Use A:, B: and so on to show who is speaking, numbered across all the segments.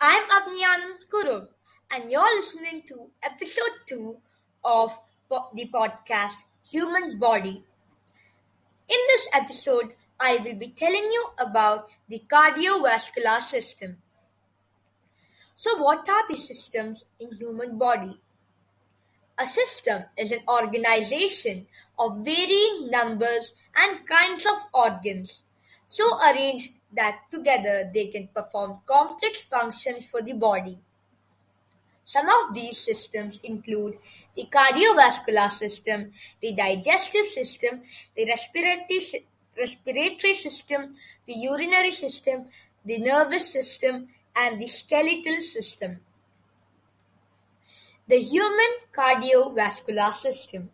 A: I'm Avani Anand Kurup, and you're listening to episode 2 of the podcast Human Body. In this episode, I will be telling you about the cardiovascular system. So, what are the systems in human body? A system is an organization of varying numbers and kinds of organs, so arranged that together they can perform complex functions for the body. Some of these systems include the cardiovascular system, the digestive system, the respiratory, respiratory system, the urinary system, the nervous system, and the skeletal system. The human cardiovascular system.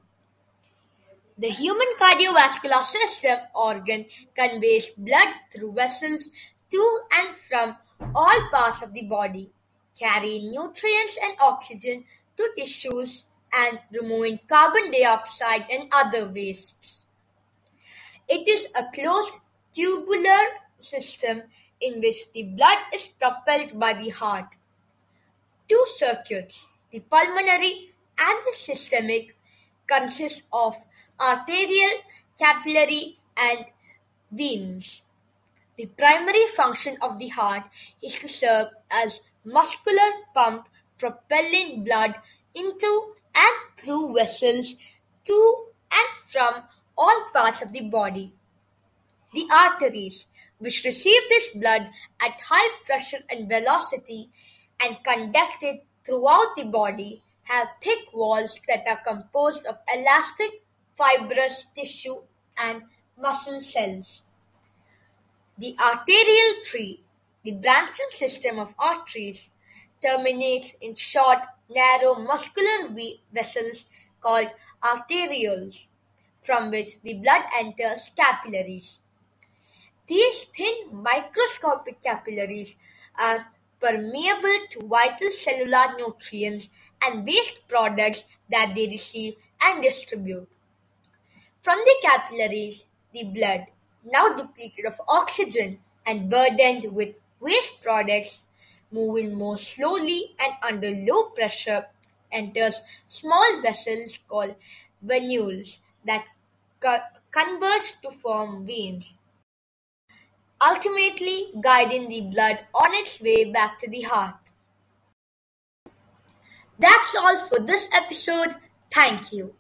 A: The human cardiovascular system organ conveys blood through vessels to and from all parts of the body, carrying nutrients and oxygen to tissues and removing carbon dioxide and other wastes. It is a closed tubular system in which the blood is propelled by the heart. Two circuits, the pulmonary and the systemic, consist of arterial, capillary, and veins. The primary function of the heart is to serve as muscular pump propelling blood into and through vessels to and from all parts of the body. The arteries, which receive this blood at high pressure and velocity and conduct it throughout the body, have thick walls that are composed of elastic fibrous tissue and muscle cells. The arterial tree, the branching system of arteries, terminates in short, narrow muscular vessels called arterioles, from which the blood enters capillaries. These thin microscopic capillaries are permeable to vital cellular nutrients and waste products that they receive and distribute. From the capillaries, the blood, now depleted of oxygen and burdened with waste products, moving more slowly and under low pressure, enters small vessels called venules that converge to form veins, ultimately guiding the blood on its way back to the heart. That's all for this episode. Thank you.